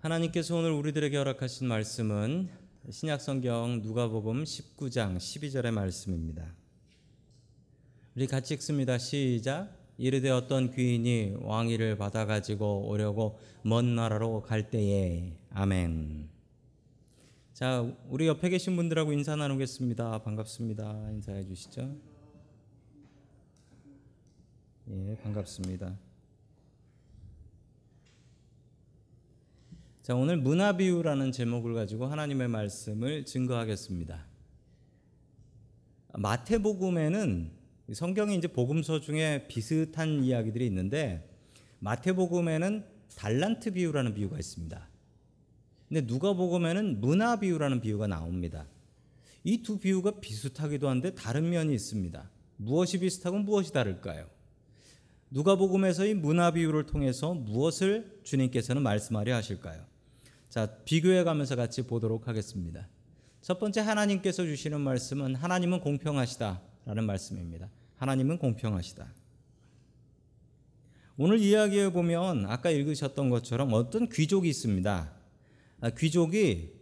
하나님께서 오늘 우리들에게 허락하신 말씀은 신약성경 누가복음 19장 12절의 말씀입니다. 우리 같이 읽습니다. 시작. 이르되 어떤 귀인이 왕위를 받아 가지고 오려고 먼 나라로 갈 때에 아멘. 자, 우리 옆에 계신 분들하고 인사 나누겠습니다. 반갑습니다. 인사해 주시죠. 예, 반갑습니다. 자, 오늘 문화 비유라는 제목을 가지고 하나님의 말씀을 증거하겠습니다. 마태복음에는 성경에 이제 복음서 중에 비슷한 이야기들이 있는데 마태복음에는 달란트 비유라는 비유가 있습니다. 근데 누가복음에는 문화 비유라는 비유가 나옵니다. 이 두 비유가 비슷하기도 한데 다른 면이 있습니다. 무엇이 비슷하고 무엇이 다를까요? 누가복음에서의 문화 비유를 통해서 무엇을 주님께서는 말씀하려 하실까요? 자, 비교해 가면서 같이 보도록 하겠습니다. 첫 번째 하나님께서 주시는 말씀은 하나님은 공평하시다라는 말씀입니다. 하나님은 공평하시다. 오늘 이야기해 보면 아까 읽으셨던 것처럼 어떤 귀족이 있습니다. 아, 귀족이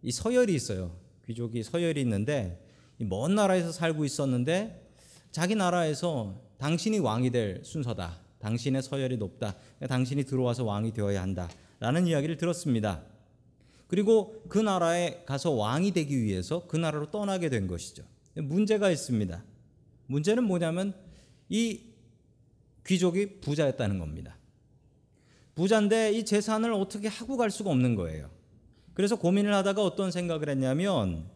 이 서열이 있어요. 귀족이 서열이 있는데 먼 나라에서 살고 있었는데 자기 나라에서 당신이 왕이 될 순서다. 당신의 서열이 높다. 당신이 들어와서 왕이 되어야 한다. 라는 이야기를 들었습니다. 그리고 그 나라에 가서 왕이 되기 위해서 그 나라로 떠나게 된 것이죠. 문제가 있습니다. 문제는 뭐냐면 이 귀족이 부자였다는 겁니다. 부자인데 이 재산을 어떻게 하고 갈 수가 없는 거예요. 그래서 고민을 하다가 어떤 생각을 했냐면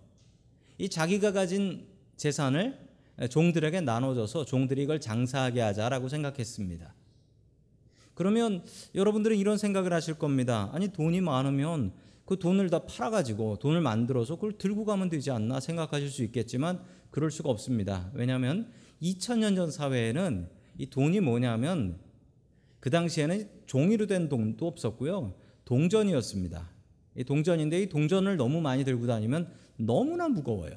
이 자기가 가진 재산을 종들에게 나눠줘서 종들이 이걸 장사하게 하자라고 생각했습니다. 그러면 여러분들은 이런 생각을 하실 겁니다. 아니 돈이 많으면 그 돈을 다 팔아가지고 돈을 만들어서 그걸 들고 가면 되지 않나 생각하실 수 있겠지만 그럴 수가 없습니다. 왜냐하면 2000년 전 사회에는 이 돈이 뭐냐면 그 당시에는 종이로 된 돈도 없었고요. 동전이었습니다. 이 동전인데 이 동전을 너무 많이 들고 다니면 너무나 무거워요.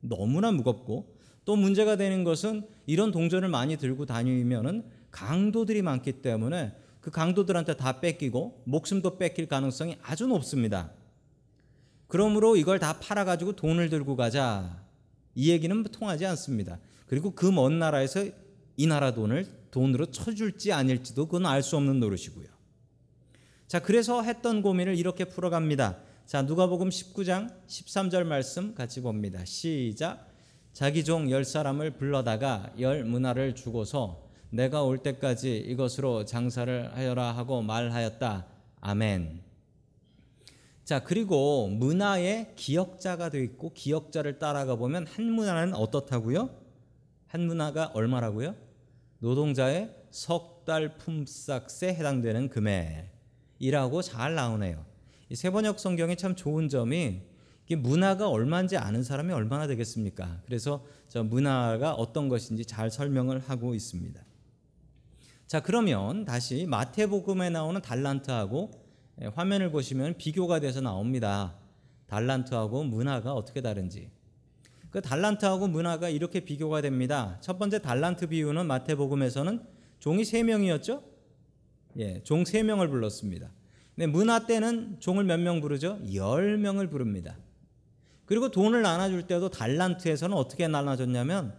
너무나 무겁고 또 문제가 되는 것은 이런 동전을 많이 들고 다니면은 강도들이 많기 때문에 그 강도들한테 다 뺏기고 목숨도 뺏길 가능성이 아주 높습니다. 그러므로 이걸 다 팔아가지고 돈을 들고 가자. 이 얘기는 통하지 않습니다. 그리고 그 먼 나라에서 이 나라 돈을 돈으로 쳐줄지 아닐지도 그건 알 수 없는 노릇이고요. 자, 그래서 했던 고민을 이렇게 풀어갑니다. 자, 누가복음 19장 13절 말씀 같이 봅니다. 시작. 자기 종 열 사람을 불러다가 열 문화를 주고서 내가 올 때까지 이것으로 장사를 하여라 하고 말하였다. 아멘. 자, 그리고 문화의 기억자가 되어 있고 기억자를 따라가 보면 한 문화는 어떻다고요? 한 문화가 얼마라고요? 노동자의 석 달 품삯에 해당되는 금액이라고 잘 나오네요. 이 세번역 성경이 참 좋은 점이 문화가 얼마인지 아는 사람이 얼마나 되겠습니까? 그래서 저 문화가 어떤 것인지 잘 설명을 하고 있습니다. 자, 그러면 다시 마태복음에 나오는 달란트하고 예, 화면을 보시면 비교가 돼서 나옵니다. 달란트하고 문화가 어떻게 다른지. 그 달란트하고 문화가 이렇게 비교가 됩니다. 첫 번째 달란트 비유는 마태복음에서는 종이 세 명이었죠? 예, 종 세 명을 불렀습니다. 근데 문화 때는 종을 몇 명 부르죠? 열 명을 부릅니다. 그리고 돈을 나눠줄 때도 달란트에서는 어떻게 나눠줬냐면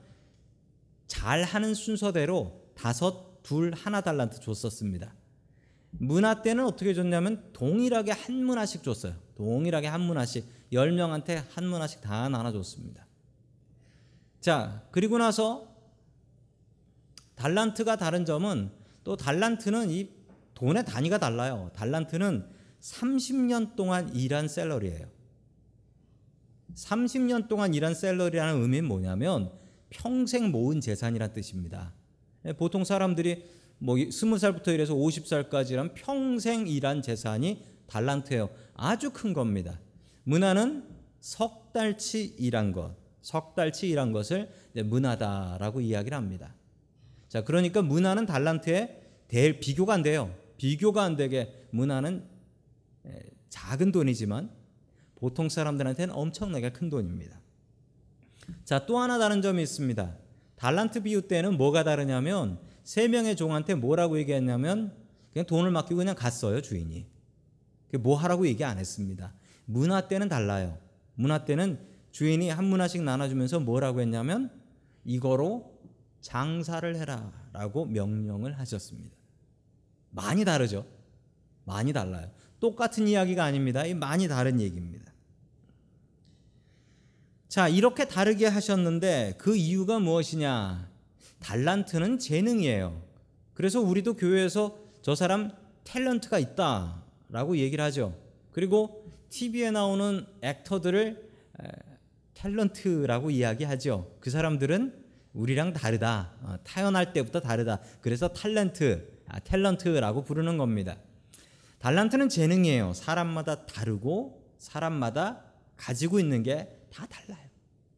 잘하는 순서대로 다섯 둘 하나 달란트 줬었습니다. 문화 때는 어떻게 줬냐면 동일하게 한 문화씩 줬어요. 동일하게 한 문화씩 열 명한테 한 문화씩 다 나눠 줬습니다. 자 그리고 나서 달란트가 다른 점은 또 달란트는 이 돈의 단위가 달라요. 달란트는 30년 동안 일한 셀러리예요. 30년 동안 일한 셀러리라는 의미는 뭐냐면 평생 모은 재산이란 뜻입니다. 예, 보통 사람들이 뭐 스무 살부터 일해서 오십 살까지란 평생 일한 재산이 달란트예요. 아주 큰 겁니다. 문화는 석 달치 일한 것, 석 달치 일한 것을 문화다라고 이야기를 합니다. 자, 그러니까 문화는 달란트에 대 비교가 안 돼요. 비교가 안 되게 문화는 예, 작은 돈이지만 보통 사람들한테는 엄청나게 큰 돈입니다. 자, 또 하나 다른 점이 있습니다. 달란트 비유 때는 뭐가 다르냐면 세 명의 종한테 뭐라고 얘기했냐면 그냥 돈을 맡기고 그냥 갔어요 주인이. 그뭐 하라고 얘기 안 했습니다. 문화 때는 달라요. 문화 때는 주인이 한 문화씩 나눠주면서 뭐라고 했냐면 이거로 장사를 해라라고 명령을 하셨습니다. 많이 다르죠. 많이 달라요. 똑같은 이야기가 아닙니다. 이 많이 다른 얘기입니다. 자, 이렇게 다르게 하셨는데 그 이유가 무엇이냐? 달란트는 재능이에요. 그래서 우리도 교회에서 저 사람 탤런트가 있다라고 얘기를 하죠. 그리고 TV에 나오는 액터들을 에, 탤런트라고 이야기하죠. 그 사람들은 우리랑 다르다. 어, 타연할 때부터 다르다. 그래서 탤런트, 아, 탤런트라고 부르는 겁니다. 달란트는 재능이에요. 사람마다 다르고 사람마다 가지고 있는 게 다 달라요.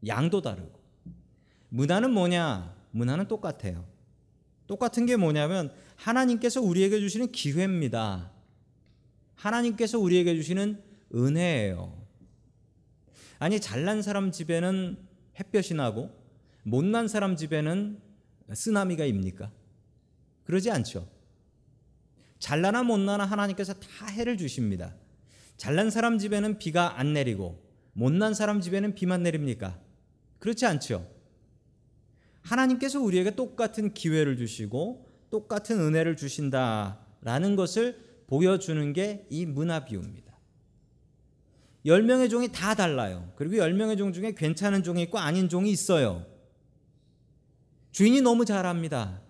양도 다르고. 문화는 뭐냐? 문화는 똑같아요. 똑같은 게 뭐냐면 하나님께서 우리에게 주시는 기회입니다. 하나님께서 우리에게 주시는 은혜예요. 아니 잘난 사람 집에는 햇볕이 나고 못난 사람 집에는 쓰나미가 입니까? 그러지 않죠. 잘나나 못나나 하나님께서 다 해를 주십니다. 잘난 사람 집에는 비가 안 내리고 못난 사람 집에는 비만 내립니까? 그렇지 않죠. 하나님께서 우리에게 똑같은 기회를 주시고 똑같은 은혜를 주신다라는 것을 보여주는 게 이 문화 비유입니다. 10명의 종이 다 달라요. 그리고 10명의 종 중에 괜찮은 종이 있고 아닌 종이 있어요. 주인이 너무 잘합니다.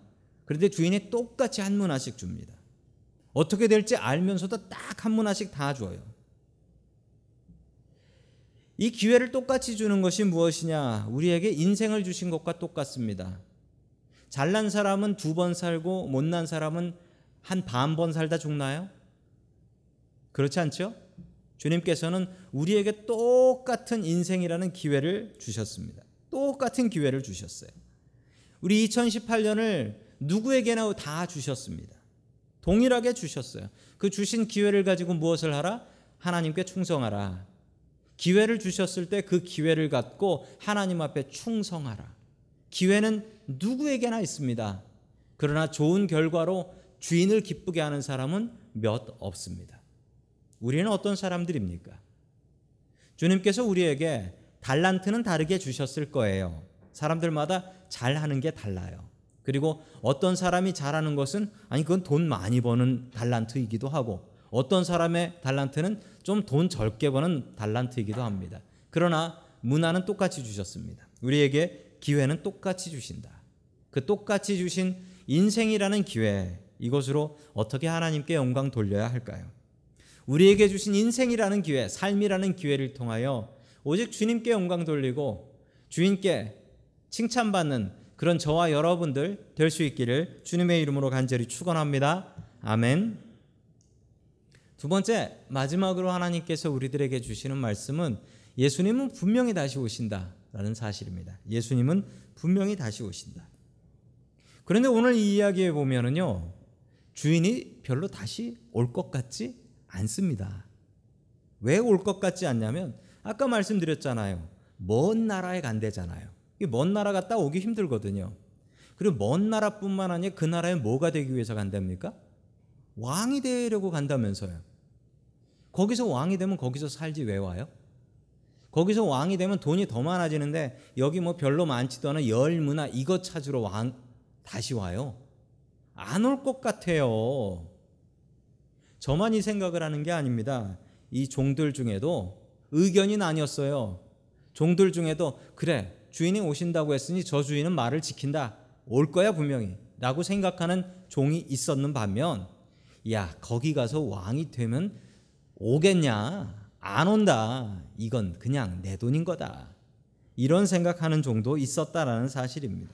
그런데 주인이 똑같이 한 문화씩 줍니다. 어떻게 될지 알면서도 딱 한 문화씩 다 줘요. 이 기회를 똑같이 주는 것이 무엇이냐? 우리에게 인생을 주신 것과 똑같습니다. 잘난 사람은 두 번 살고 못난 사람은 한 반 번 살다 죽나요? 그렇지 않죠? 주님께서는 우리에게 똑같은 인생이라는 기회를 주셨습니다. 똑같은 기회를 주셨어요. 우리 2018년을 누구에게나 다 주셨습니다. 동일하게 주셨어요. 그 주신 기회를 가지고 무엇을 하라? 하나님께 충성하라. 기회를 주셨을 때 그 기회를 갖고 하나님 앞에 충성하라. 기회는 누구에게나 있습니다. 그러나 좋은 결과로 주인을 기쁘게 하는 사람은 몇 없습니다. 우리는 어떤 사람들입니까? 주님께서 우리에게 달란트는 다르게 주셨을 거예요. 사람들마다 잘하는 게 달라요. 그리고 어떤 사람이 잘하는 것은 아니 그건 돈 많이 버는 달란트이기도 하고 어떤 사람의 달란트는 좀 돈 적게 버는 달란트이기도 합니다. 그러나 문화는 똑같이 주셨습니다. 우리에게 기회는 똑같이 주신다. 그 똑같이 주신 인생이라는 기회 이것으로 어떻게 하나님께 영광 돌려야 할까요? 우리에게 주신 인생이라는 기회, 삶이라는 기회를 통하여 오직 주님께 영광 돌리고 주인께 칭찬받는 그런 저와 여러분들 될 수 있기를 주님의 이름으로 간절히 축원합니다. 아멘. 두 번째 마지막으로 하나님께서 우리들에게 주시는 말씀은 예수님은 분명히 다시 오신다라는 사실입니다. 예수님은 분명히 다시 오신다. 그런데 오늘 이 이야기에 보면은요 주인이 별로 다시 올 것 같지 않습니다. 왜 올 것 같지 않냐면 아까 말씀드렸잖아요. 먼 나라에 간대잖아요. 먼 나라 갔다 오기 힘들거든요. 그리고 먼 나라뿐만 아니라 그 나라에 뭐가 되기 위해서 간답니까? 왕이 되려고 간다면서요. 거기서 왕이 되면 거기서 살지 왜 와요? 거기서 왕이 되면 돈이 더 많아지는데 여기 뭐 별로 많지도 않은 열무나 이것 찾으러 왕 다시 와요. 안 올 것 같아요. 저만 이 생각을 하는 게 아닙니다. 이 종들 중에도 의견이 나뉘었어요. 종들 중에도 그래 주인이 오신다고 했으니 저 주인은 말을 지킨다. 올 거야 분명히. 라고 생각하는 종이 있었는 반면 야 거기 가서 왕이 되면 오겠냐 안 온다 이건 그냥 내 돈인 거다 이런 생각하는 종도 있었다라는 사실입니다.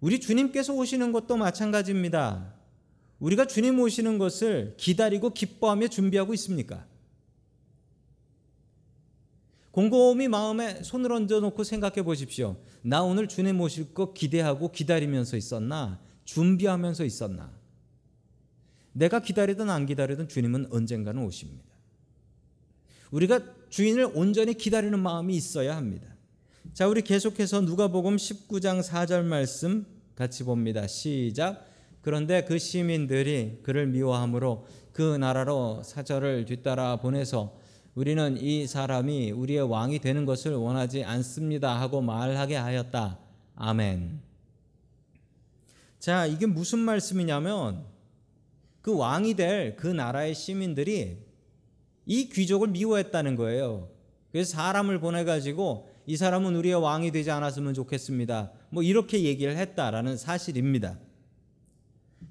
우리 주님께서 오시는 것도 마찬가지입니다. 우리가 주님 오시는 것을 기다리고 기뻐하며 준비하고 있습니까? 곰곰이 마음에 손을 얹어 놓고 생각해 보십시오. 나 오늘 주님 오실 거 기대하고 기다리면서 있었나? 준비하면서 있었나? 내가 기다리든 안 기다리든 주님은 언젠가는 오십니다. 우리가 주인을 온전히 기다리는 마음이 있어야 합니다. 자, 우리 계속해서 누가복음 19장 4절 말씀 같이 봅니다. 시작. 그런데 그 시민들이 그를 미워함으로 그 나라로 사절을 뒤따라 보내서 우리는 이 사람이 우리의 왕이 되는 것을 원하지 않습니다 하고 말하게 하였다. 아멘. 자, 이게 무슨 말씀이냐면 그 왕이 될 그 나라의 시민들이 이 귀족을 미워했다는 거예요. 그래서 사람을 보내 가지고 이 사람은 우리의 왕이 되지 않았으면 좋겠습니다. 뭐 이렇게 얘기를 했다라는 사실입니다.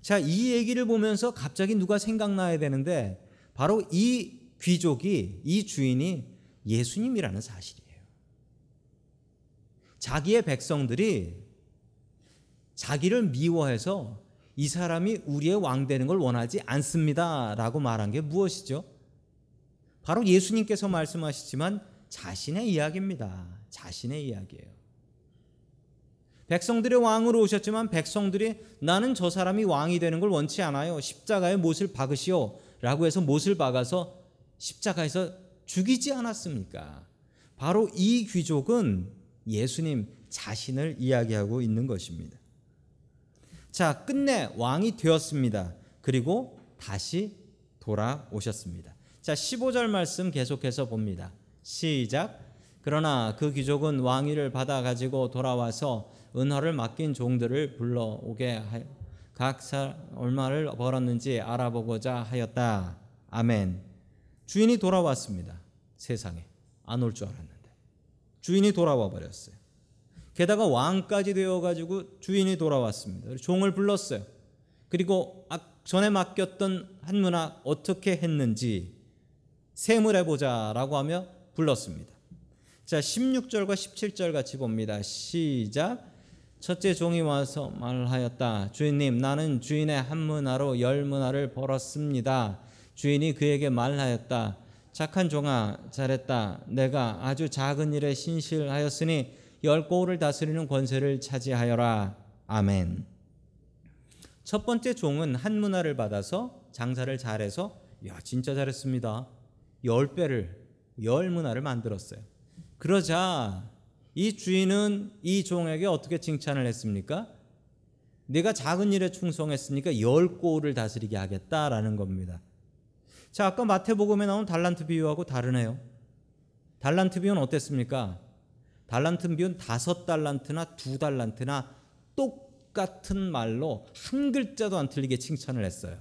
자, 이 얘기를 보면서 갑자기 누가 생각나야 되는데 바로 이 귀족이 이 주인이 예수님이라는 사실이에요. 자기의 백성들이 자기를 미워해서 이 사람이 우리의 왕 되는 걸 원하지 않습니다라고 말한 게 무엇이죠? 바로 예수님께서 말씀하시지만 자신의 이야기입니다. 자신의 이야기예요. 백성들의 왕으로 오셨지만 백성들이 나는 저 사람이 왕이 되는 걸 원치 않아요. 십자가에 못을 박으시오. 라고 해서 못을 박아서 십자가에서 죽이지 않았습니까? 바로 이 귀족은 예수님 자신을 이야기하고 있는 것입니다. 자, 끝내 왕이 되었습니다. 그리고 다시 돌아오셨습니다. 자, 15절 말씀 계속해서 봅니다. 시작. 그러나 그 귀족은 왕위를 받아 가지고 돌아와서 은화를 맡긴 종들을 불러오게 하여 얼마를 벌었는지 알아보고자 하였다. 아멘. 주인이 돌아왔습니다. 세상에 안 올 줄 알았는데 주인이 돌아와 버렸어요. 게다가 왕까지 되어 가지고 주인이 돌아왔습니다. 종을 불렀어요. 그리고 전에 맡겼던 한 문화 어떻게 했는지 세물해 보자라고 하며 불렀습니다. 자, 16절과 17절 같이 봅니다. 시작. 첫째 종이 와서 말하였다. 주인님, 나는 주인의 한 문화로 열 문화를 벌었습니다. 주인이 그에게 말하였다. 착한 종아, 잘했다. 내가 아주 작은 일에 신실하였으니 열 고울을 다스리는 권세를 차지하여라. 아멘. 첫 번째 종은 한 문화를 받아서 장사를 잘해서 야 진짜 잘했습니다. 열 배를 열 문화를 만들었어요. 그러자 이 주인은 이 종에게 어떻게 칭찬을 했습니까? 내가 작은 일에 충성했으니까 열 고울을 다스리게 하겠다라는 겁니다. 자, 아까 마태복음에 나온 달란트 비유하고 다르네요. 달란트 비유는 어땠습니까? 달란트 비유는 다섯 달란트나 두 달란트나 똑같은 말로 한 글자도 안 틀리게 칭찬을 했어요.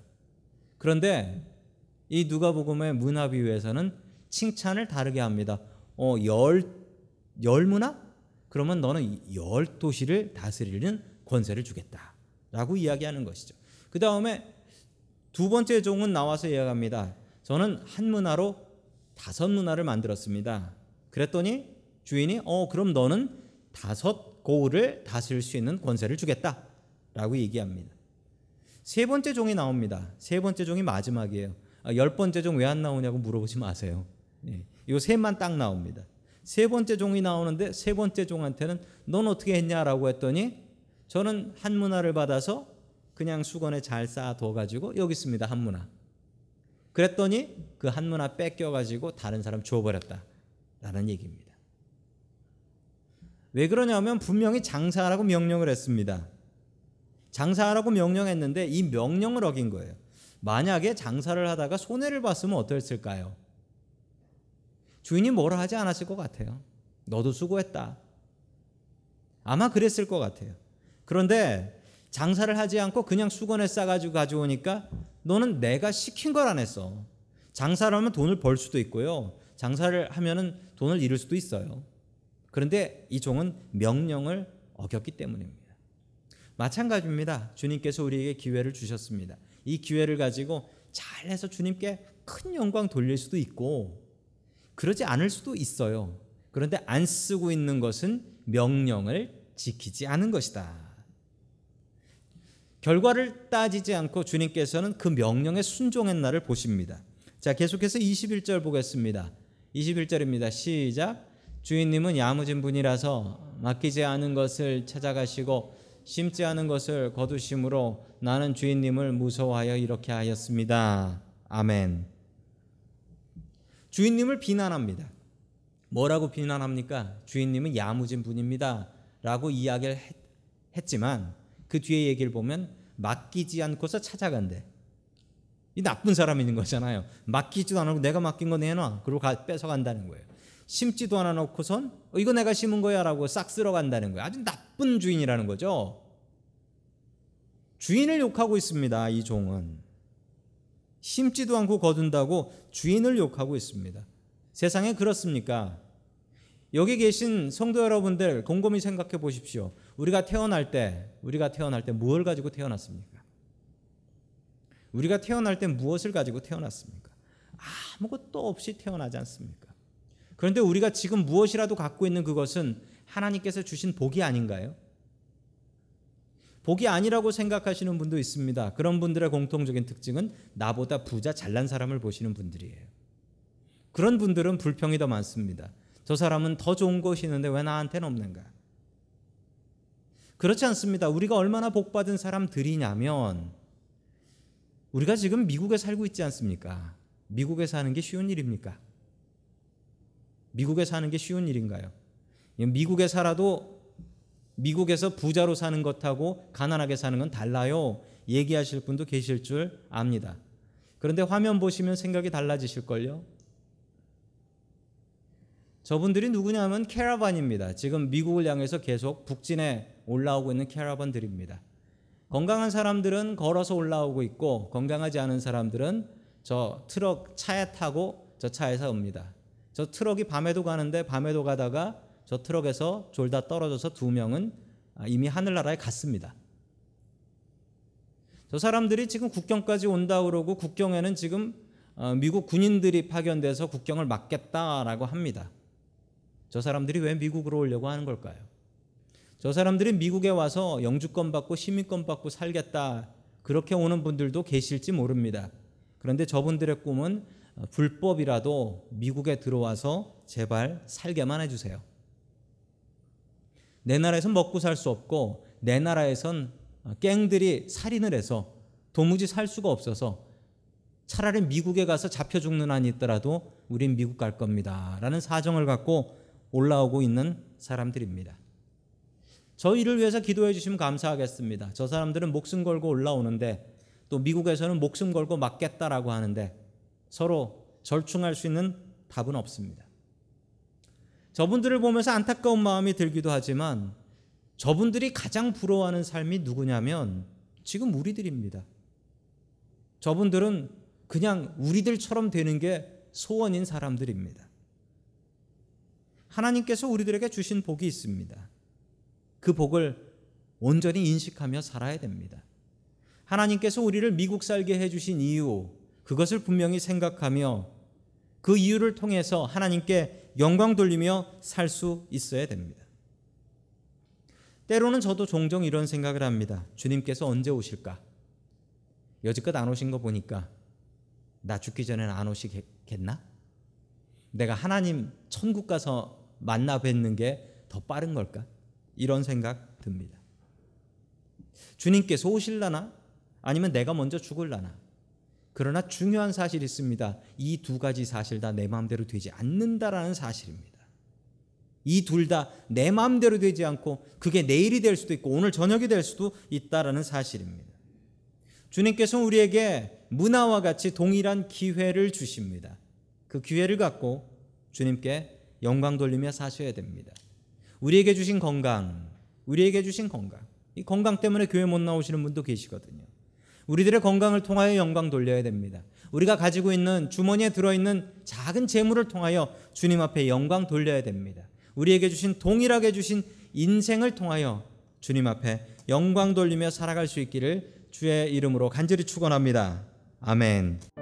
그런데 이 누가복음의 문화 비유에서는 칭찬을 다르게 합니다. 어, 열, 열 문화? 그러면 너는 열 도시를 다스리는 권세를 주겠다. 라고 이야기하는 것이죠. 그 다음에 두 번째 종은 나와서 이야기합니다. 저는 한 문화로 다섯 문화를 만들었습니다. 그랬더니 주인이 어 그럼 너는 다섯 고을을 다스릴 수 있는 권세를 주겠다라고 얘기합니다. 세 번째 종이 나옵니다. 세 번째 종이 마지막이에요. 아, 열 번째 종 왜 안 나오냐고 물어보지 마세요. 예, 이 셋만 딱 나옵니다. 세 번째 종이 나오는데 세 번째 종한테는 넌 어떻게 했냐라고 했더니 저는 한 문화를 받아서 그냥 수건에 잘 쌓아둬 가지고 여기 있습니다 한 문화. 그랬더니 그 한 문화 뺏겨 가지고 다른 사람 줘버렸다라는 얘기입니다. 왜 그러냐면 분명히 장사하라고 명령을 했습니다. 장사하라고 명령했는데 이 명령을 어긴 거예요. 만약에 장사를 하다가 손해를 봤으면 어땠을까요? 주인이 뭐라 하지 않았을 것 같아요. 너도 수고했다. 아마 그랬을 것 같아요. 그런데 장사를 하지 않고 그냥 수건에 싸가지고 가져오니까 너는 내가 시킨 걸 안 했어. 장사를 하면 돈을 벌 수도 있고요. 장사를 하면은 돈을 잃을 수도 있어요. 그런데 이 종은 명령을 어겼기 때문입니다. 마찬가지입니다. 주님께서 우리에게 기회를 주셨습니다. 이 기회를 가지고 잘해서 주님께 큰 영광 돌릴 수도 있고 그러지 않을 수도 있어요. 그런데 안 쓰고 있는 것은 명령을 지키지 않은 것이다. 결과를 따지지 않고 주님께서는 그 명령에 날을 보십니다. 자, 계속해서 21절 보겠습니다. 21절입니다. 시작. 주인님은 야무진 분이라서 맡기지 않은 것을 찾아가시고 심지 않은 것을 거두심으로 나는 주인님을 무서워하여 이렇게 하였습니다. 아멘. 주인님을 비난합니다. 뭐라고 비난합니까? 주인님은 야무진 분입니다. 라고 이야기를 했, 지만 그 뒤에 얘기를 보면 맡기지 않고서 찾아간대. 이 나쁜 사람인 거잖아요. 맡기지도 않고 내가 맡긴 거 내놔. 그리고 가, 뺏어간다는 거예요. 심지도 않아 놓고선 어, 이거 내가 심은 거야라고 싹 쓸어 간다는 거예요. 아주 나쁜 주인이라는 거죠. 주인을 욕하고 있습니다. 이 종은 심지도 않고 거둔다고 주인을 욕하고 있습니다. 세상에 그렇습니까? 여기 계신 성도 여러분들 곰곰이 생각해 보십시오. 우리가 태어날 때, 우리가 태어날 때 무엇을 가지고 태어났습니까? 우리가 태어날 때 무엇을 가지고 태어났습니까? 아무것도 없이 태어나지 않습니까? 그런데 우리가 지금 무엇이라도 갖고 있는 그것은 하나님께서 주신 복이 아닌가요? 복이 아니라고 생각하시는 분도 있습니다. 그런 분들의 공통적인 특징은 나보다 부자 잘난 사람을 보시는 분들이에요. 그런 분들은 불평이 더 많습니다. 저 사람은 더 좋은 것이 있는데 왜 나한테는 없는가? 그렇지 않습니다. 우리가 얼마나 복받은 사람들이냐면 우리가 지금 미국에 살고 있지 않습니까? 미국에 사는 게 쉬운 일입니까? 미국에 사는 게 쉬운 일인가요? 미국에 살아도 미국에서 부자로 사는 것하고 가난하게 사는 건 달라요. 얘기하실 분도 계실 줄 압니다. 그런데 화면 보시면 생각이 달라지실걸요? 저분들이 누구냐면 캐러반입니다. 지금 미국을 향해서 계속 북진에 올라오고 있는 캐러반들입니다. 건강한 사람들은 걸어서 올라오고 있고 건강하지 않은 사람들은 저 트럭 차에 타고 저 차에서 옵니다. 저 트럭이 밤에도 가는데 밤에도 가다가 저 트럭에서 졸다 떨어져서 두 명은 이미 하늘나라에 갔습니다. 저 사람들이 지금 국경까지 온다 그러고 국경에는 지금 어, 미국 군인들이 파견돼서 국경을 막겠다라고 합니다. 저 사람들이 왜 미국으로 오려고 하는 걸까요? 저 사람들이 미국에 와서 영주권 받고 시민권 받고 살겠다 그렇게 오는 분들도 계실지 모릅니다. 그런데 저분들의 꿈은 어, 불법이라도 미국에 들어와서 제발 살게만 해주세요. 내 나라에선 먹고 살 수 없고 내 나라에선 어, 갱들이 살인을 해서 도무지 살 수가 없어서 차라리 미국에 가서 잡혀 죽는 한이 있더라도 우린 미국 갈 겁니다. 라는 사정을 갖고 올라오고 있는 사람들입니다. 저희를 위해서 기도해 주시면 감사하겠습니다. 저 사람들은 목숨 걸고 올라오는데 또 미국에서는 목숨 걸고 맞겠다라고 하는데 서로 절충할 수 있는 답은 없습니다. 저분들을 보면서 안타까운 마음이 들기도 하지만 저분들이 가장 부러워하는 삶이 누구냐면 지금 우리들입니다. 저분들은 그냥 우리들처럼 되는 게 소원인 사람들입니다. 하나님께서 우리들에게 주신 복이 있습니다. 그 복을 온전히 인식하며 살아야 됩니다. 하나님께서 우리를 미국 살게 해주신 이유, 그것을 분명히 생각하며 그 이유를 통해서 하나님께 영광 돌리며 살 수 있어야 됩니다. 때로는 저도 종종 이런 생각을 합니다. 주님께서 언제 오실까? 여지껏 안 오신 거 보니까 나 죽기 전에는 안 오시겠나? 내가 하나님 천국 가서 만나 뵙는 게 더 빠른 걸까? 이런 생각 듭니다. 주님께서 오실라나? 아니면 내가 먼저 죽을라나? 그러나 중요한 사실이 있습니다. 이 두 가지 사실 다 내 마음대로 되지 않는다라는 사실입니다. 이 둘 다 내 마음대로 되지 않고 그게 내일이 될 수도 있고 오늘 저녁이 될 수도 있다라는 사실입니다. 주님께서 우리에게 문화와 같이 동일한 기회를 주십니다. 그 기회를 갖고 주님께 영광 돌리며 사셔야 됩니다. 우리에게 주신 건강, 우리에게 주신 건강. 이 건강 때문에 교회 못 나오시는 분도 계시거든요. 우리들의 건강을 통하여 영광 돌려야 됩니다. 우리가 가지고 있는 주머니에 들어있는 작은 재물을 통하여 주님 앞에 영광 돌려야 됩니다. 우리에게 주신 동일하게 주신 인생을 통하여 주님 앞에 영광 돌리며 살아갈 수 있기를 주의 이름으로 간절히 축원합니다. 아멘.